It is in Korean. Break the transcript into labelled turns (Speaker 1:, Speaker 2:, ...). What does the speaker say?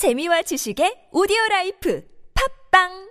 Speaker 1: 재미와 지식의 오디오 라이프. 팝빵!